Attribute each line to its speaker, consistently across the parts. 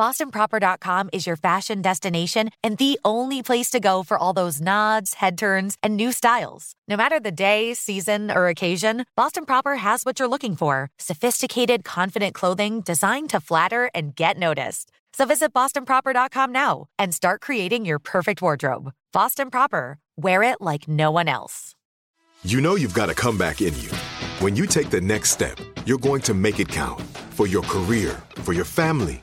Speaker 1: BostonProper.com is your fashion destination and the only place to go for all those nods, head turns, and new styles. No matter the day, season, or occasion, Boston Proper has what you're looking for sophisticated, confident clothing designed to flatter and get noticed. So visit BostonProper.com now and start creating your perfect wardrobe. Boston Proper, wear it like no one else.
Speaker 2: You know you've got a comeback in you. When you take the next step, you're going to make it count for your career, for your family,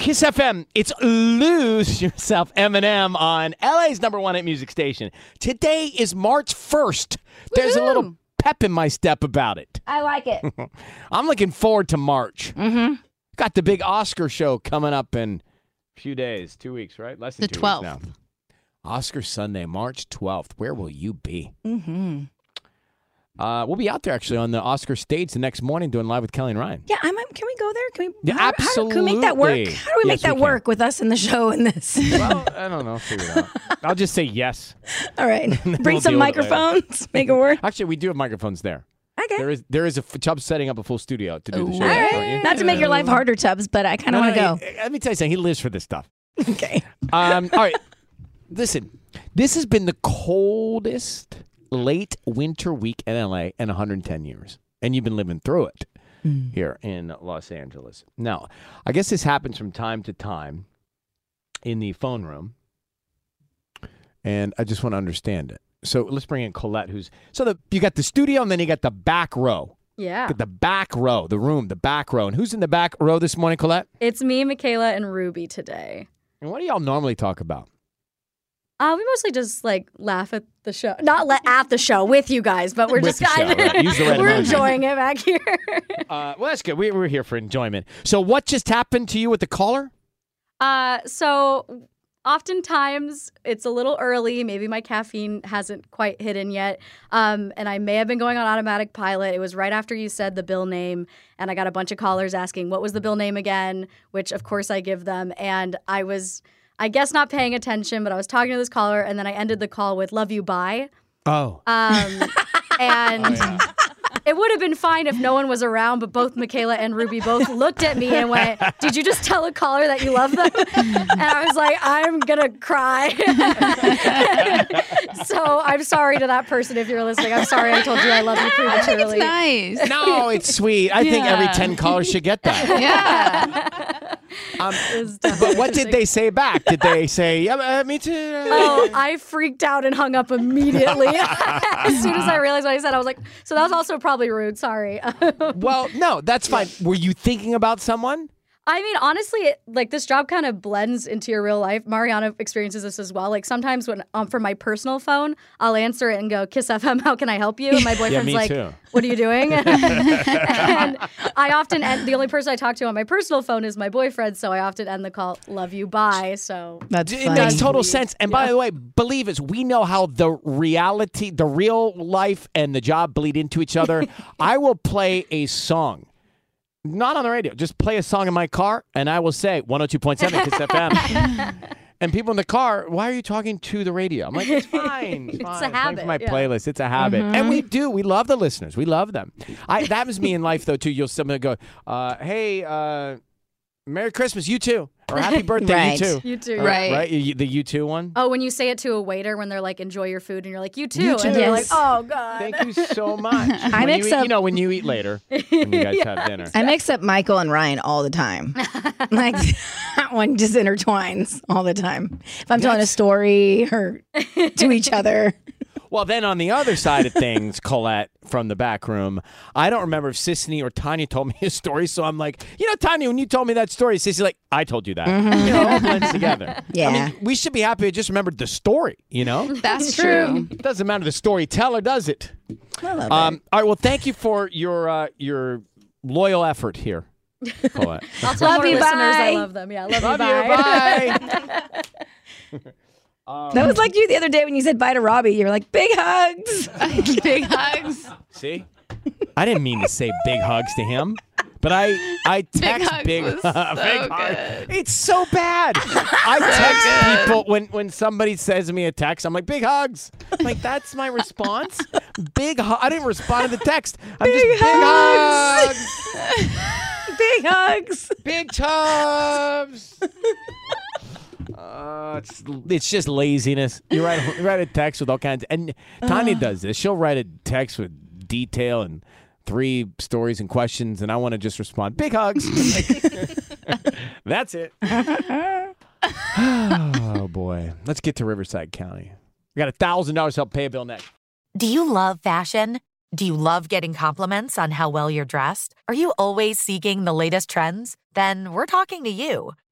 Speaker 3: Kiss FM, it's Lose Yourself Eminem on LA's number one at music station. Today is March 1st. There's a little pep in my step about it.
Speaker 4: I like it.
Speaker 3: I'm looking forward to March.
Speaker 4: mm-hmm.
Speaker 3: Got the big Oscar show coming up in a few days, two weeks, right? Less than
Speaker 4: The
Speaker 3: two
Speaker 4: 12th.
Speaker 3: weeks now. Oscar Sunday, March 12th. Where will you be?
Speaker 4: Mm-hmm.
Speaker 3: Uh, we'll be out there actually on the Oscar stage the next morning doing live with Kelly and Ryan.
Speaker 4: Yeah, I'm, I'm- can we go there? Can we?
Speaker 3: Yeah,
Speaker 4: how, how do- can we make that work? How do we make
Speaker 3: Yes, we
Speaker 4: that
Speaker 3: can.
Speaker 4: work with us in the show and this?
Speaker 3: Well, I don't know. Figure it out. I'll just say yes.
Speaker 4: All right,
Speaker 3: We'll
Speaker 4: bring some
Speaker 3: deal with it
Speaker 4: microphones. Make it work.
Speaker 3: Actually, we do have microphones there.
Speaker 4: Okay.
Speaker 3: There is there is a Chubb's setting up a full studio to do the show.
Speaker 4: All
Speaker 3: aren't
Speaker 4: right.
Speaker 3: you?
Speaker 4: Not to make your life harder, Tubbs, but I kind of
Speaker 3: No,
Speaker 4: want to
Speaker 3: no,
Speaker 4: go.
Speaker 3: he- Let me tell you something. He lives for this stuff.
Speaker 4: Okay.
Speaker 3: Um, all right. Listen, this has been the coldest late winter week in LA in 110 years, and you've been living through it mm. here in Los Angeles. Now, I guess this happens from time to time in the phone room, and I just want to understand it. So let's bring in Colette, who's so the you got the studio, and then you got the back row.
Speaker 5: Yeah.
Speaker 3: Got the back row, the room, the back row, and who's in the back row this morning, Colette?
Speaker 5: It's me, Michaela, and Ruby today.
Speaker 3: And what do y'all normally talk about?
Speaker 5: Uh, we mostly just like laugh at the show, not la- at the show with you guys, but we're
Speaker 3: With
Speaker 5: just kind of
Speaker 3: right. Use the right
Speaker 5: we're enjoying it back here.
Speaker 3: Uh, well, that's good. We, we're here for enjoyment. So, what just happened to you with the caller?
Speaker 5: Uh, so oftentimes it's a little early. Maybe my caffeine hasn't quite hit in yet. Um, and I may have been going on automatic pilot. It was right after you said the bill name, and I got a bunch of callers asking, what was the bill name again? Which, of course, I give them. And I was, I guess, not paying attention, but I was talking to this caller, and then I ended the call with, love you, bye.
Speaker 3: Oh.
Speaker 5: Um, and it would have been fine if no one was around, but both Michaela and Ruby both looked at me and went, Did you just tell a caller that you love them? And I was like, I'm going to cry. so I'm sorry to that person if you're listening. I'm sorry I told you I love you prematurely.
Speaker 4: nice.
Speaker 3: No, it's sweet. I think every 10 callers should get that.
Speaker 4: Yeah.
Speaker 3: Um, but what did they say back? Did they say, yeah, uh, me too?
Speaker 5: Oh, I freaked out and hung up immediately. as soon as I realized what I said, I was like, so that was also probably rude. Sorry.
Speaker 3: Well, no, that's fine. Were you thinking about someone?
Speaker 5: I mean, honestly, it, like this job kind of blends into your real life. Mariana experiences this as well. Like sometimes when um, from my personal phone, I'll answer it and go, "Kiss FM, how can I help you?" And my boyfriend's
Speaker 3: me
Speaker 5: like,
Speaker 3: too.
Speaker 5: "What are you doing?" and I often end the only person I talk to on my personal phone is my boyfriend, so I often end the call, "Love you, bye." So
Speaker 4: That's
Speaker 3: It makes total sense. And by the way, believe us, we know how the reality, the real life, and the job bleed into each other. I will play a song not on the radio. Just play a song in my car, and I will say 102.7 Kiss FM. And people in the car, why are you talking to the radio? I'm like, it's fine. It's, fine.
Speaker 5: a
Speaker 3: playing
Speaker 5: habit,
Speaker 3: my
Speaker 5: yeah.
Speaker 3: playlist. It's a habit. And we do. We love the listeners. We love them. I, that was me in life, though, too. You'll somebody go, uh, hey, uh, Merry Christmas, you too. Or Happy Birthday,
Speaker 4: Right.
Speaker 3: you too.
Speaker 5: You too.
Speaker 3: Or-
Speaker 4: Right.
Speaker 3: Right? You- The you too one?
Speaker 5: Oh, when you say it to a waiter when they're like, enjoy your food, and you're like, you too.
Speaker 3: You too.
Speaker 5: And they're like, oh, God.
Speaker 3: Thank you so much.
Speaker 4: I mix
Speaker 3: you, eat-
Speaker 4: up-
Speaker 3: You know, when you eat later, when you guys have dinner.
Speaker 4: I mix up Michael and Ryan all the time. like that one just intertwines all the time. If I'm telling a story or to each other.
Speaker 3: Well, then on the other side of things, Colette from the back room, I don't remember if Sisanie or Tanya told me a story. So I'm like, you know, Tanya, when you told me that story, Sissy, like, I told you that. You know, it all blends together. I
Speaker 4: Yeah.
Speaker 3: mean, we should be happy I just remembered the story, you know?
Speaker 4: That's true.
Speaker 3: It doesn't matter the storyteller, does it?
Speaker 4: I love
Speaker 3: Um, all right, well, thank you for your uh, your loyal effort here, Colette.
Speaker 5: I'll tell
Speaker 4: Love you,
Speaker 5: listeners I love them. Yeah, love,
Speaker 3: Love
Speaker 5: you.
Speaker 3: you.
Speaker 5: Bye.
Speaker 3: Bye.
Speaker 4: That was like you the other day when you said bye to Robbie. You were like, big hugs.
Speaker 6: Big hugs.
Speaker 3: See? I didn't mean to say big hugs to him. But I, I text
Speaker 6: hugs
Speaker 3: big,
Speaker 6: was
Speaker 3: big
Speaker 6: so
Speaker 3: hug. It's so bad. I text people when when somebody sends me a text. I'm like big hugs. I'm like that's my response. Big. Hu-. I didn't respond to the text. I'm
Speaker 4: Big
Speaker 3: just
Speaker 4: hugs.
Speaker 3: big hugs.
Speaker 4: big hugs.
Speaker 3: Big tubs. Uh, it's, it's just laziness. You write you write a text with all kinds, and Tanya does this. She'll write a text with detail and three stories and questions, and I want to just respond, big hugs. That's it. oh boy, let's get to Riverside County. We got a thousand dollars to help pay a bill next.
Speaker 1: Do you love fashion? Do you love getting compliments on how well you're dressed? Are you always seeking the latest trends? Then we're talking to you.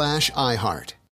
Speaker 7: slash iHeart.